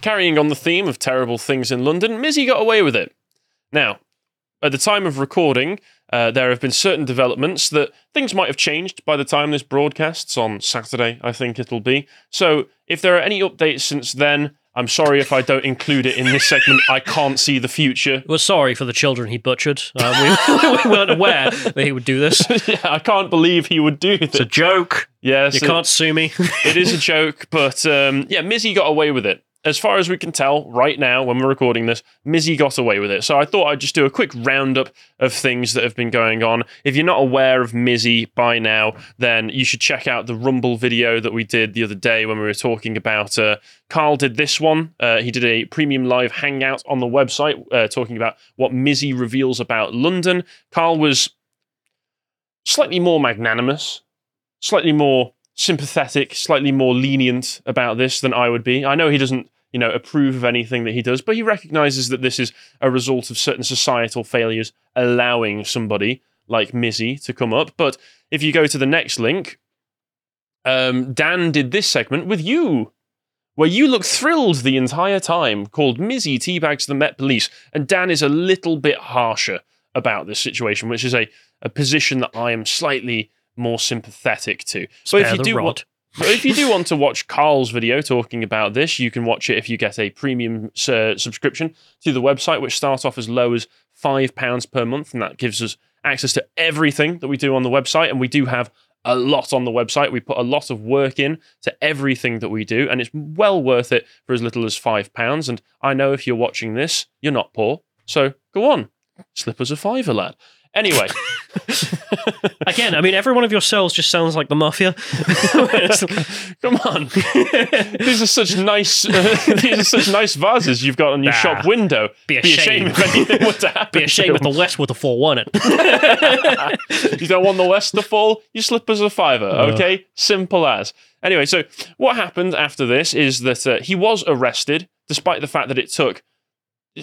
carrying on the theme of terrible things in London, Mizzy got away with it. Now, at the time of recording, uh, there have been certain developments that things might have changed by the time this broadcasts on Saturday, I think it'll be. So, if there are any updates since then, I'm sorry if I don't include it in this segment. I can't see the future. We're sorry for the children he butchered. Uh, we, we weren't aware that he would do this. yeah, I can't believe he would do this. It's a joke. Yes, You it- can't sue me. it is a joke, but um, yeah, Mizzy got away with it. As far as we can tell right now, when we're recording this, Mizzy got away with it. So I thought I'd just do a quick roundup of things that have been going on. If you're not aware of Mizzy by now, then you should check out the Rumble video that we did the other day when we were talking about. Uh, Carl did this one. Uh, he did a premium live hangout on the website uh, talking about what Mizzy reveals about London. Carl was slightly more magnanimous, slightly more sympathetic, slightly more lenient about this than I would be. I know he doesn't, you know, approve of anything that he does, but he recognizes that this is a result of certain societal failures allowing somebody like Mizzy to come up. But if you go to the next link, um, Dan did this segment with you. Where you look thrilled the entire time, called Mizzy teabags the Met Police, and Dan is a little bit harsher about this situation, which is a, a position that I am slightly more sympathetic to. So if you do rod. want, if you do want to watch Carl's video talking about this, you can watch it if you get a premium uh, subscription to the website, which starts off as low as five pounds per month, and that gives us access to everything that we do on the website. And we do have a lot on the website. We put a lot of work in to everything that we do, and it's well worth it for as little as five pounds. And I know if you're watching this, you're not poor, so go on, slip us a fiver, lad. Anyway, Again, I mean, every one of your sells just sounds like the mafia. Come on, these are such nice. Uh, these are such nice vases you've got on your Nah. shop window. Be a shame if anything were to happen. Be a shame to if the West would have forewarned it. you don't want the West to fall. You slip us a fiver. Okay, simple as. Anyway, so what happened after this is that uh, he was arrested, despite the fact that it took.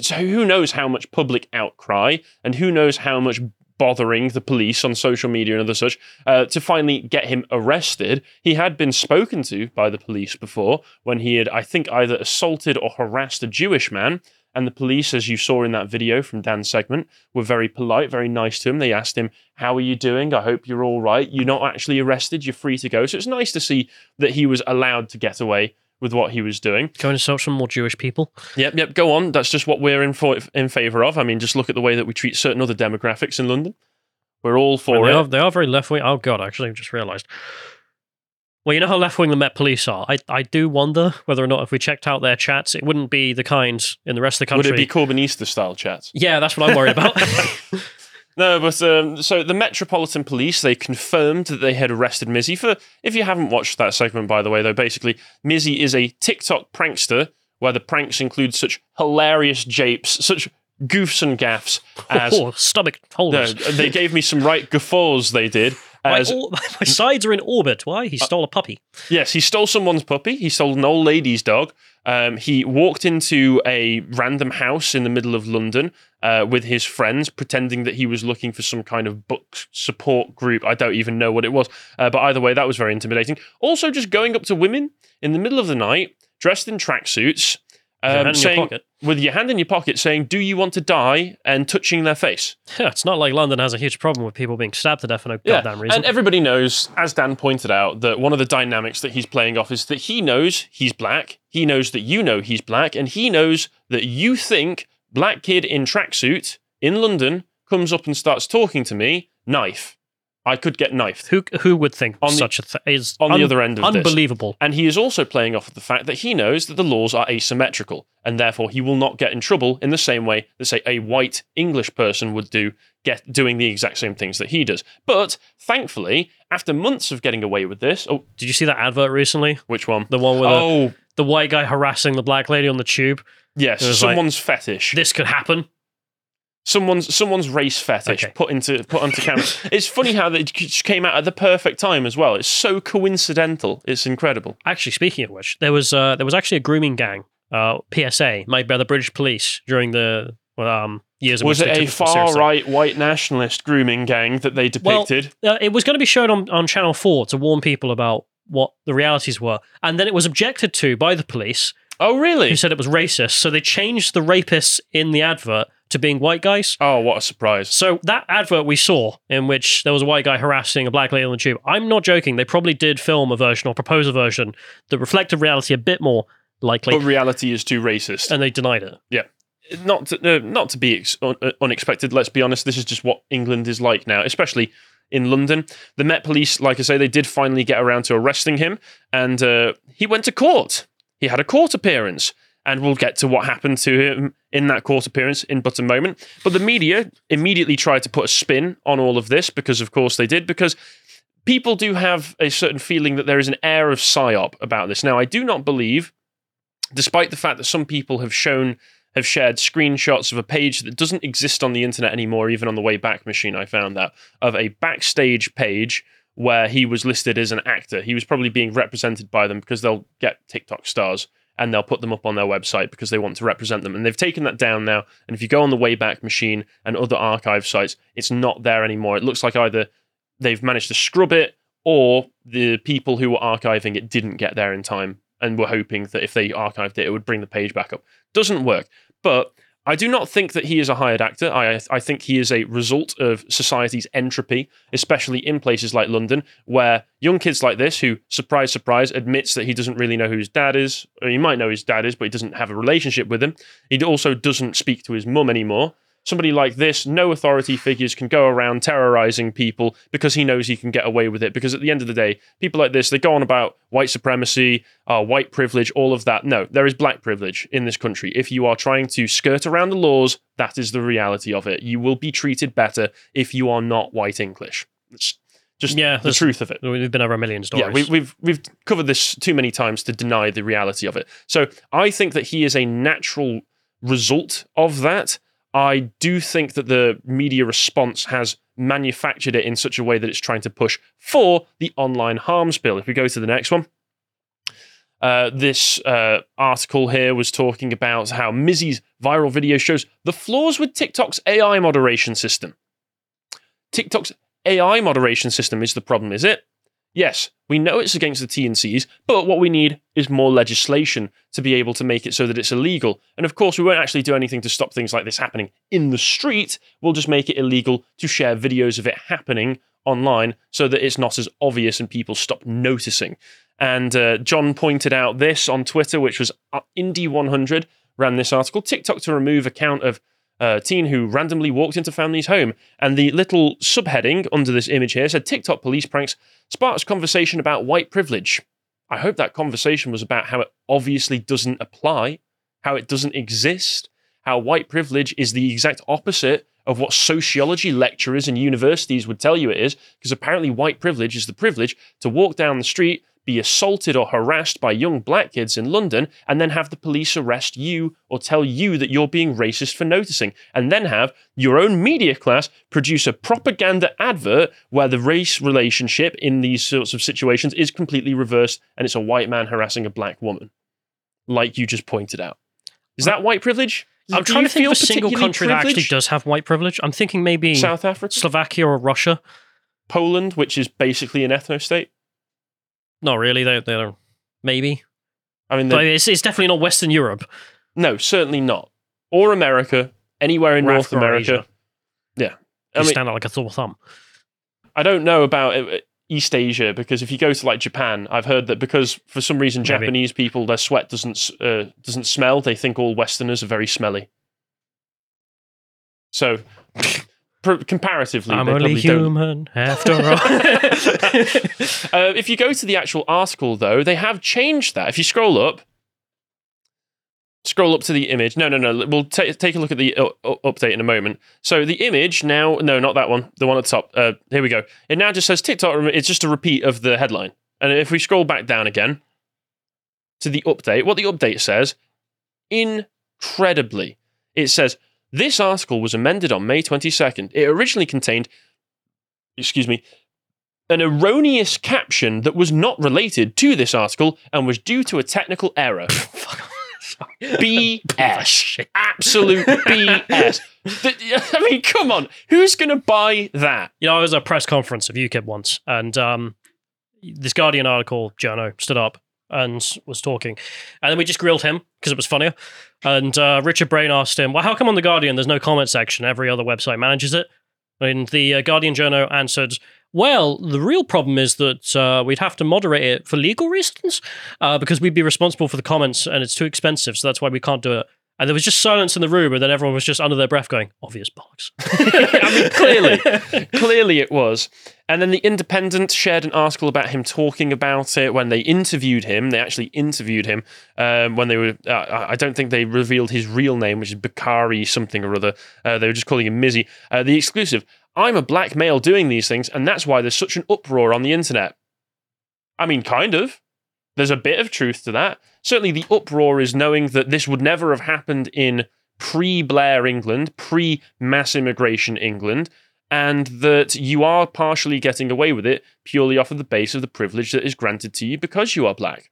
So who knows how much public outcry and who knows how much bothering the police on social media and other such uh, to finally get him arrested. He had been spoken to by the police before when he had, I think, either assaulted or harassed a Jewish man. And the police, as you saw in that video from Dan's segment, were very polite, very nice to him. They asked him, How are you doing? I hope you're all right. You're not actually arrested. You're free to go. So it's nice to see that he was allowed to get away with what he was doing. Going to search some more Jewish people. Yep, yep. Go on. That's just what we're in for, in favor of. I mean, just look at the way that we treat certain other demographics in London. We're all for they, it. are, they are very left wing. Oh, God, actually, I just realised. Well, you know how left wing the Met Police are? I, I do wonder whether or not if we checked out their chats, it wouldn't be the kind in the rest of the country. Would it be Corbynista style chats? yeah, that's what I'm worried about. No, but um, so the Metropolitan Police they confirmed that they had arrested Mizzy for. If you haven't watched that segment, by the way, though, basically Mizzy is a TikTok prankster where the pranks include such hilarious japes, such goofs and gaffs as. oh, stomach No, they gave me some right guffaws. They did. my, As or- my sides are in orbit. Why? Uh, He stole a puppy. Yes, he stole someone's puppy. He stole an old lady's dog. Um, he walked into a random house in the middle of London uh, with his friends, pretending that he was looking for some kind of book support group. I don't even know what it was. Uh, but either way, that was very intimidating. Also, just going up to women in the middle of the night, dressed in tracksuits, um, your saying, with your hand in your pocket, saying, Do you want to die? and touching their face. Yeah, it's not like London has a huge problem with people being stabbed to death for no goddamn reason. And everybody knows, as Dan pointed out, that one of the dynamics that he's playing off is that he knows he's black, he knows that you know he's black, and he knows that you think black kid in tracksuit in London comes up and starts talking to me, knife. I could get knifed. who who would think On the- such a thing is on the other end of this. unbelievable? And he is also playing off of the fact that he knows that the laws are asymmetrical, and therefore he will not get in trouble in the same way that, say, a white English person would do, get doing the exact same things that he does. But thankfully, after months of getting away with this, oh, Did you see that advert recently? which one? The one with Oh, the white guy harassing the black lady on the tube. yes, was like- someone's fetish. This could happen. Someone's someone's race fetish Okay. put into put onto camera. it's funny how just came out at the perfect time as well. It's so coincidental. It's incredible. Actually, speaking of which, there was uh, there was actually a grooming gang, uh, PSA, made by the British police during the um, years. Was it a far right white nationalist grooming gang that they Well, depicted? Uh, it was going to be shown on, on Channel 4 to warn people about what the realities were. And then it was objected to by the police Oh, really? who said it was racist. So they changed the rapists in the advert to being white guys. Oh, what a surprise. So that advert we saw, in which there was a white guy harassing a black lady on the tube, I'm not joking. They probably did film a version or propose a version that reflected reality a bit more likely, But reality is too racist. and they denied it. Yeah. Not to, uh, not to be ex- un- uh, unexpected. Let's be honest. This is just what England is like now, especially in London. The Met Police, like I say, they did finally get around to arresting him, and uh, he went to court. He had a court appearance, and we'll get to what happened to him in that court appearance in but a moment. But the media immediately tried to put a spin on all of this because, of course, they did because. People do have a certain feeling that there is an air of psyop about this. Now, I do not believe, despite the fact that some people have shown have shared screenshots of a page that doesn't exist on the internet anymore, even on the Wayback Machine. I found that of a backstage page where he was listed as an actor. He was probably being represented by them because they'll get TikTok stars and they'll put them up on their website because they want to represent them. And they've taken that down now. And if you go on the Wayback Machine and other archive sites, it's not there anymore. It looks like either they've managed to scrub it or the people who were archiving it didn't get there in time and were hoping that if they archived it, it would bring the page back up. Doesn't work. But I do not think that he is a hired actor. I, I think he is a result of society's entropy, especially in places like London, where young kids like this, who, surprise, surprise, admits that he doesn't really know who his dad is, he might know his dad is, but he doesn't have a relationship with him. He also doesn't speak to his mum anymore. Somebody like this, no authority figures can go around terrorizing people because he knows he can get away with it. Because at the end of the day, people like this, they go on about white supremacy, uh, white privilege, all of that. No, there is black privilege in this country. If you are trying to skirt around the laws, that is the reality of it. You will be treated better if you are not white English. It's just Yeah, the truth of it. We've been over a million stories. Yeah, we, we've we've covered this too many times to deny the reality of it. So I think that he is a natural result of that. I do think that the media response has manufactured it in such a way that it's trying to push for the online harms bill. If we go to the next one. Uh, this uh, article here was talking about how Mizzy's viral video shows the flaws with TikTok's AI moderation system. TikTok's AI moderation system is the problem, is it? Yes, we know it's against the T&Cs, but what we need is more legislation to be able to make it so that it's illegal. And of course, we won't actually do anything to stop things like this happening in the street. We'll just make it illegal to share videos of it happening online so that it's not as obvious and people stop noticing. And uh, John pointed out this on Twitter, which was uh, indy100 ran this article TikTok to remove account of uh, teen who randomly walked into family's home. And the little subheading under this image here said TikTok police pranks sparks conversation about white privilege. I hope that conversation was about how it obviously doesn't apply, how it doesn't exist, how white privilege is the exact opposite of what sociology lecturers and universities would tell you it is, because apparently white privilege is the privilege to walk down the street, be assaulted or harassed by young black kids in London, and then have the police arrest you or tell you that you're being racist for noticing, and then have your own media class produce a propaganda advert where the race relationship in these sorts of situations is completely reversed and it's a white man harassing a black woman, like you just pointed out. Is that white privilege? I'm Do trying to think feel of a single country that actually does have white privilege. I'm thinking maybe South Africa, Slovakia or Russia. Poland, which is basically an ethno state. Not really. They're, they're maybe, I mean, but it's, it's definitely not Western Europe. no, certainly not. Or America, anywhere in North America. Asia. Yeah. You I mean, stand out like a sore thumb. I don't know about uh, East Asia because if you go to like Japan, I've heard that because for some reason Maybe. Japanese people their sweat doesn't s- uh, doesn't smell. They think all Westerners are very smelly. So, comparatively, I'm only probably don't human after all. uh, if you go to the actual article, though, they have changed that. If you scroll up, scroll up to the image. No, no, no. We'll ta take a look at the uh, update in a moment. So the image now, no, not that one. The one at the top. Uh, here we go. It now just says TikTok. It's just a repeat of the headline. And if we scroll back down again to the update, what the update says, incredibly, it says this article was amended on May 22nd. It originally contained, excuse me, an erroneous caption that was not related to this article and was due to a technical error. BS. Absolute BS. I mean, come on. Who's going to buy that? You know, I was at a press conference of UKIP once, and um, this Guardian article, Jono, stood up and was talking. And then we just grilled him because it was funnier. And uh, Richard Braine asked him, Well, how come on The Guardian there's no comment section? Every other website manages it. And the uh, Guardian journal answered, Well, the real problem is that uh, we'd have to moderate it for legal reasons uh, because we'd be responsible for the comments and it's too expensive. So that's why we can't do it. And there was just silence in the room, and then everyone was just under their breath going, Obvious bollocks. I mean, clearly, clearly it was. And then the Independent shared an article about him talking about it when they interviewed him. They actually interviewed him um, when they were. Uh, I don't think they revealed his real name, which is Bakari something or other. Uh, they were just calling him Mizzy. Uh, the exclusive. I'm a black male doing these things, and that's why there's such an uproar on the internet. I mean, kind of. There's a bit of truth to that. Certainly, the uproar is knowing that this would never have happened in pre Blair England, pre mass immigration England, and that you are partially getting away with it purely off of the base of the privilege that is granted to you because you are black.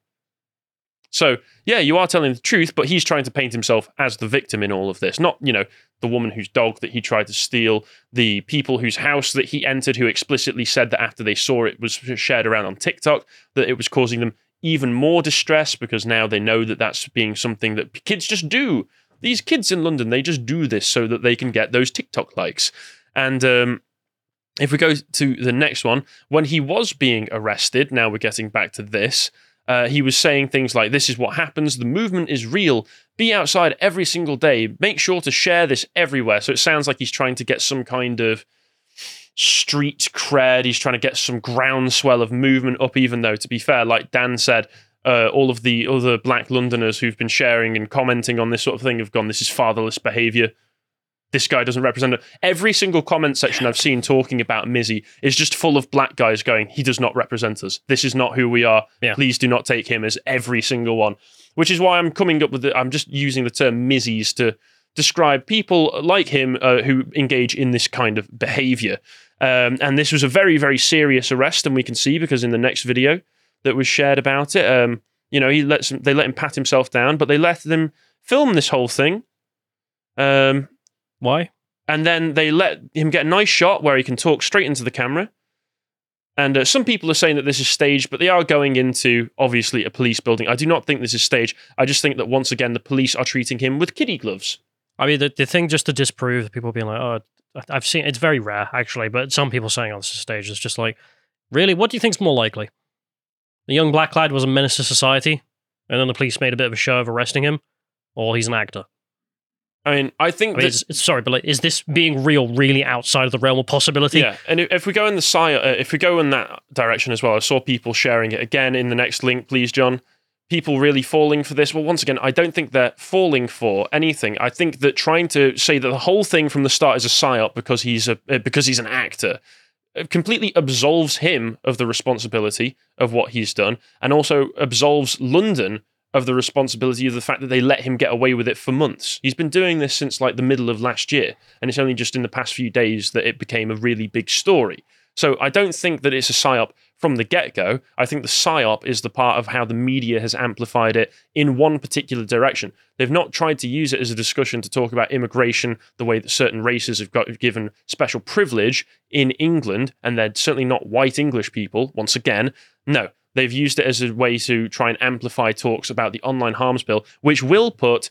So, yeah, you are telling the truth, but he's trying to paint himself as the victim in all of this. Not, you know, the woman whose dog that he tried to steal, the people whose house that he entered who explicitly said that after they saw it was shared around on TikTok, that it was causing them even more distress because now they know that that's being something that kids just do. These kids in London, they just do this so that they can get those TikTok likes. And um, if we go to the next one, when he was being arrested, now we're getting back to this, uh, he was saying things like, This is what happens. The movement is real. Be outside every single day. Make sure to share this everywhere. So it sounds like he's trying to get some kind of street cred. He's trying to get some groundswell of movement up, even though, to be fair, like Dan said, uh, all of the other black Londoners who've been sharing and commenting on this sort of thing have gone, this is fatherless behavior. This guy doesn't represent it. Every single comment section I've seen talking about Mizzy is just full of black guys going, he does not represent us. This is not who we are. Yeah. Please do not take him as every single one. Which is why I'm coming up with the, I'm just using the term Mizzies to describe people like him uh, who engage in this kind of behavior. Um, and this was a very, very serious arrest, and we can see because in the next video that was shared about it, um, you know, he lets him, they let him pat himself down, but they let them film this whole thing. Um, Why? and then they let him get a nice shot where he can talk straight into the camera. And uh, some people are saying that this is staged, but they are going into obviously a police building. I do not think this is staged. I just think that once again the police are treating him with kiddie gloves. I mean, the, the thing just to disprove people being like, oh, I've seen it's very rare actually, but some people saying on the stage is just like, really, what do you think's more likely? The young black lad was a menace to society, and then the police made a bit of a show of arresting him, or he's an actor. I mean, I think I mean, that it's, it's- sorry, but like, is this being real really outside of the realm of possibility? Yeah, and if- if we go in the sci, uh, if we go in that direction as well, I saw people sharing it again in the next link, please, John. People really falling for this. Well, once again, I don't think they're falling for anything. I think that trying to say that the whole thing from the start is a psyop because he's a uh, because he's an actor uh, completely absolves him of the responsibility of what he's done, and also absolves London of the responsibility of the fact that they let him get away with it for months. He's been doing this since like the middle of last year, and it's only just in the past few days that it became a really big story. So I don't think that it's a psyop from the get go. I think the psyop is the part of how the media has amplified it in one particular direction. They've not tried to use it as a discussion to talk about immigration, the way that certain races have got given special privilege in England, and they're certainly not white English people, once again. No, they've used it as a way to try and amplify talks about the online harms bill, which will put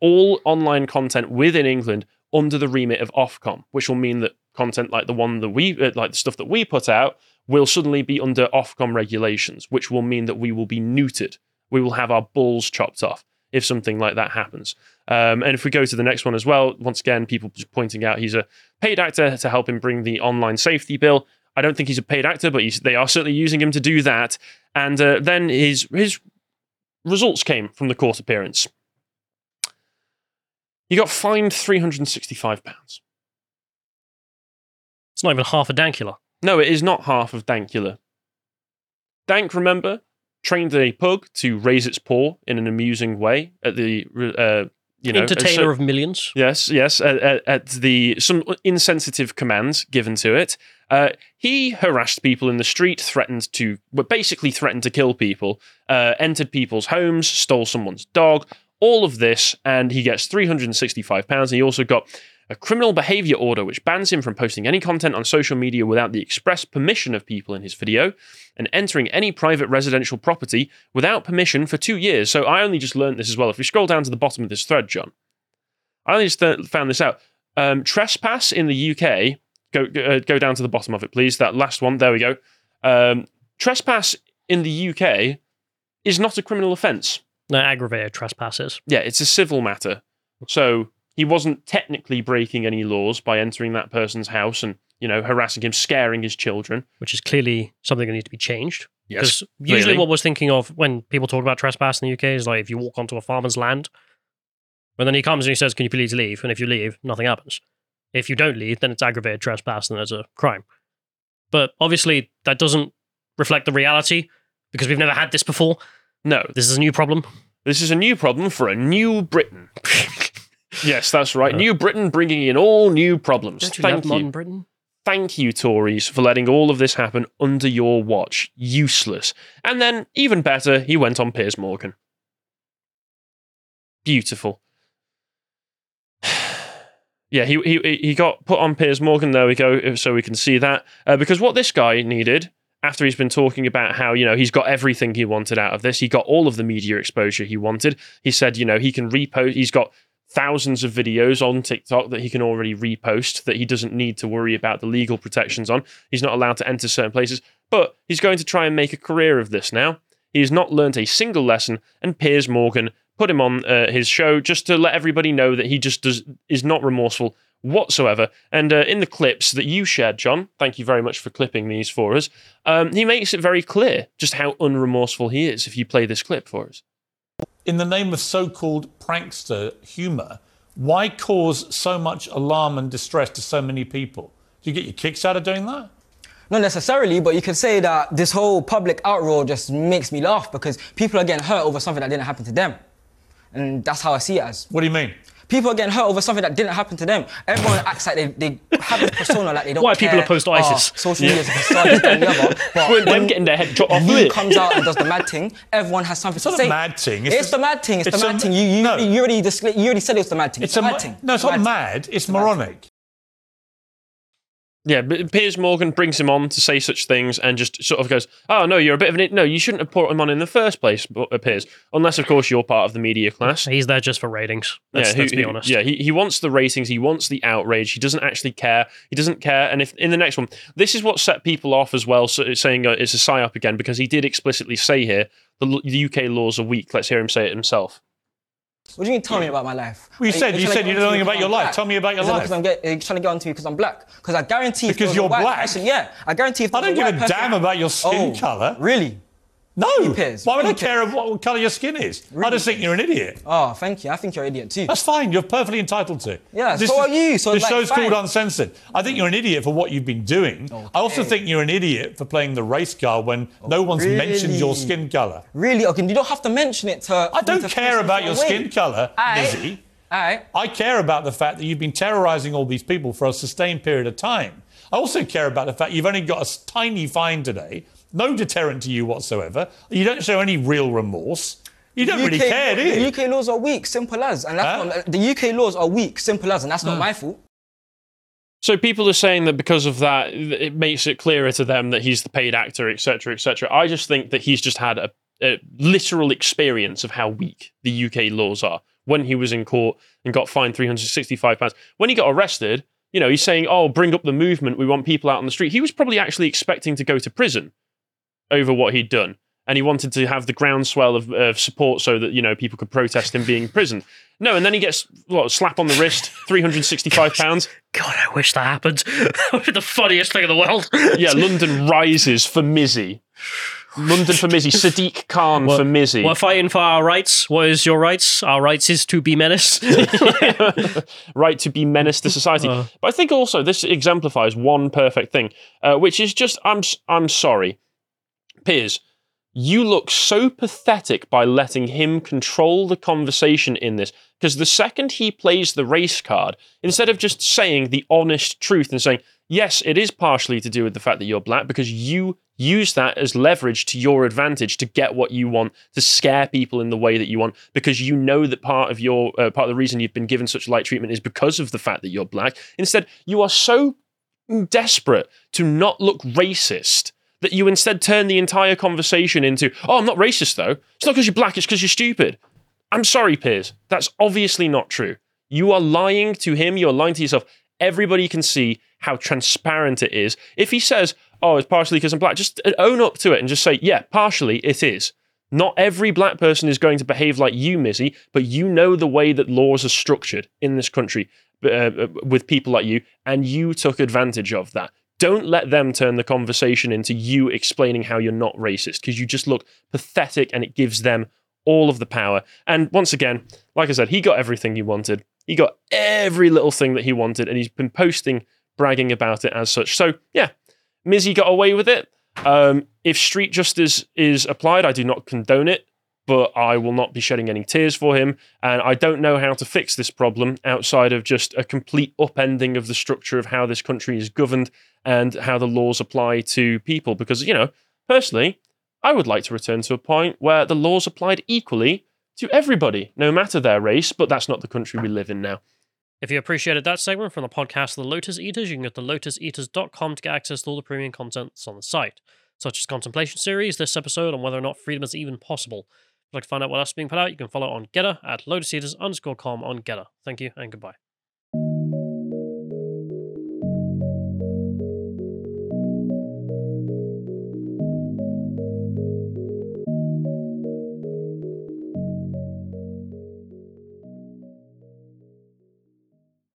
all online content within England under the remit of Ofcom, which will mean that content like the one that we, uh, like the stuff that we put out, will suddenly be under Ofcom regulations, which will mean that we will be neutered. We will have our balls chopped off if something like that happens. Um, and if we go to the next one as well, once again, people just pointing out he's a paid actor to help him bring the online safety bill. I don't think he's a paid actor, but they are certainly using him to do that. And uh, then his his results came from the court appearance. He got fined three hundred and sixty-five pounds. It's not even half a dankula. No, it is not half of Dankula. Dank, remember, trained a pug to raise its paw in an amusing way at the, uh, you know, Entertainer so- of millions. Yes, yes, at, at, at the some insensitive commands given to it. Uh, he harassed people in the street, threatened to, well, basically threatened to kill people, uh, entered people's homes, stole someone's dog, all of this, and he gets three hundred and sixty-five pounds. He also got a criminal behavior order which bans him from posting any content on social media without the express permission of people in his video, and entering any private residential property without permission for two years. So I only just learned this as well. If we scroll down to the bottom of this thread, John, I only just th- found this out. Um, trespass in the UK, go, uh, go down to the bottom of it, please. That last one, there we go. Um, trespass in the UK is not a criminal offence. No, aggravated trespasses. Yeah, it's a civil matter. So he wasn't technically breaking any laws by entering that person's house and, you know, harassing him, scaring his children. which is clearly something that needs to be changed. Yes. Usually, clearly. what was thinking of when people talk about trespass in the UK is like if you walk onto a farmer's land, and then he comes and he says, "Can you please leave?" And if you leave, nothing happens. If you don't leave, then it's aggravated trespass, and there's a crime. But obviously, that doesn't reflect the reality because we've never had this before. No, This is a new problem. this is a new problem for a new Britain. yes, that's right. Uh. new Britain bringing in all new problems. Don't you Thank love you. modern Britain? Thank you, Tories, for letting all of this happen under your watch. Useless. And then, even better, he went on Piers Morgan. Beautiful. yeah, he, he he got put on Piers Morgan. There we go, so we can see that. Uh, because what this guy needed, after he's been talking about how, you know, he's got everything he wanted out of this, he got all of the media exposure he wanted. He said, you know, he can repost, he's got thousands of videos on TikTok that he can already repost that he doesn't need to worry about the legal protections on. He's not allowed to enter certain places, but he's going to try and make a career of this now. He has not learnt a single lesson, and Piers Morgan put him on uh, his show just to let everybody know that he just does is not remorseful whatsoever. And uh, in the clips that you shared, John, thank you very much for clipping these for us. Um, he makes it very clear just how unremorseful he is. If you play this clip for us. In the name of so called prankster humour, why cause so much alarm and distress to so many people? Do you get your kicks out of doing that? Not necessarily, but you could say that this whole public outroar just makes me laugh because people are getting hurt over something that didn't happen to them. And that's how I see it as. What do you mean? People are getting hurt over something that didn't happen to them. Everyone acts like they, they have a persona like they don't Why people care. opposed to oh, ISIS. Oh, social media is a facade, this, and the other. But When them getting their head chopped off you with it. comes out and does the mad thing, everyone has something It's to not say. a mad thing. It's, It's the a- mad thing. It's, it's the a- mad thing. You, you, no. you, already you already said it was the mad thing. It's It's, a the mad thing. no, it's the not thing. mad. It's the moronic. Yeah, but Piers Morgan brings him on to say such things and just sort of goes, "Oh no, you're a bit of an no. You shouldn't have put him on in the first place." But Piers, unless of course you're part of the media class. He's there just for ratings. Let's, yeah, who- let's be who- honest. Yeah, he, he wants the ratings. He wants the outrage. He doesn't actually care. He doesn't care. And if in the next one, this is what set people off as well, so, saying uh, it's a psyop again because he did explicitly say here the, the UK laws are weak. Let's hear him say it himself. What do you mean tell me about my life? Well, you Are said- you said you know nothing about your life. black? Tell me about your life. Because I'm get, trying to get onto me because I'm black. Because I guarantee Because you're black? Person, yeah, I guarantee if I don't give a person- damn about your skin oh, colour. Really? No. Piers, Why would I okay. care of what colour your skin is? I Really? just think you're an idiot. Oh, thank you. I think you're an idiot too. That's fine. You're perfectly entitled to. Yeah, so are you, so, this like, show's fine. called Uncensored. I think you're an idiot for what you've been doing. I also think you're an idiot for playing the race card when oh, no one's mentioned your skin colour. Really? Okay, you don't have to mention it to. I don't care about your skin colour. Lizzie. Alright. I care about the fact that you've been terrorising all these people for a sustained period of time. I also care about the fact you've only got a tiny fine today, no deterrent to you whatsoever. You don't show any real remorse. You don't really care, do you? The? UK laws are weak, simple as, and that's Huh? not, the UK laws are weak, simple as, and that's not Hmm. my fault. So people are saying that because of that, it makes it clearer to them that he's the paid actor, etc., etc. I just think that he's just had a, a literal experience of how weak the UK laws are. When he was in court and got fined three hundred sixty-five pounds, when he got arrested, you know, he's saying, "Oh, bring up the movement. We want people out on the street." He was probably actually expecting to go to prison over what he'd done, and he wanted to have the groundswell of, of support so that you know people could protest him being in prison. No, and then he gets what slap on the wrist, three hundred sixty-five pounds. God, I wish that happened. that would be the funniest thing in the world. Yeah, London rises for Mizzy. London for Mizzy. Sadiq Khan for Mizzy. We're fighting for our rights. What is your rights? Our rights is to be menaced. right to be menaced to society. Uh. but I think also this exemplifies one perfect thing, uh, which is just I'm I'm sorry, Piers. you look so pathetic by letting him control the conversation in this. Because the second he plays the race card, instead of just saying the honest truth and saying, yes, it is partially to do with the fact that you're black, because you use that as leverage to your advantage to get what you want, to scare people in the way that you want, because you know that part of your uh, part of the reason you've been given such light treatment is because of the fact that you're black. Instead, you are so desperate to not look racist that you instead turn the entire conversation into, oh, I'm not racist though. It's not because you're black, it's because you're stupid. I'm sorry, Piers. That's obviously not true. You are lying to him, you're lying to yourself. Everybody can see how transparent it is. If he says, oh, it's partially because I'm black, just own up to it and just say, yeah, partially it is. Not every black person is going to behave like you, Mizzy, but you know the way that laws are structured in this country uh, uh with people like you, and you took advantage of that. Don't let them turn the conversation into you explaining how you're not racist because you just look pathetic and it gives them all of the power. And once again, like I said, he got everything he wanted. He got every little thing that he wanted, and he's been posting, bragging about it as such. So, yeah, Mizzy got away with it. Um, if street justice is applied, I do not condone it but I will not be shedding any tears for him. And I don't know how to fix this problem outside of just a complete upending of the structure of how this country is governed and how the laws apply to people. Because, you know, personally, I would like to return to a point where the laws applied equally to everybody, no matter their race, but that's not the country we live in now. If you appreciated that segment from the podcast The Lotus Eaters, you can go to lotuseaters.com to get access to all the premium content that's on the site, such as Contemplation Series, this episode on whether or not freedom is even possible, like to find out what else is being put out, you can follow on Gettr at lotuseaters underscore com on Gettr. Thank you and goodbye.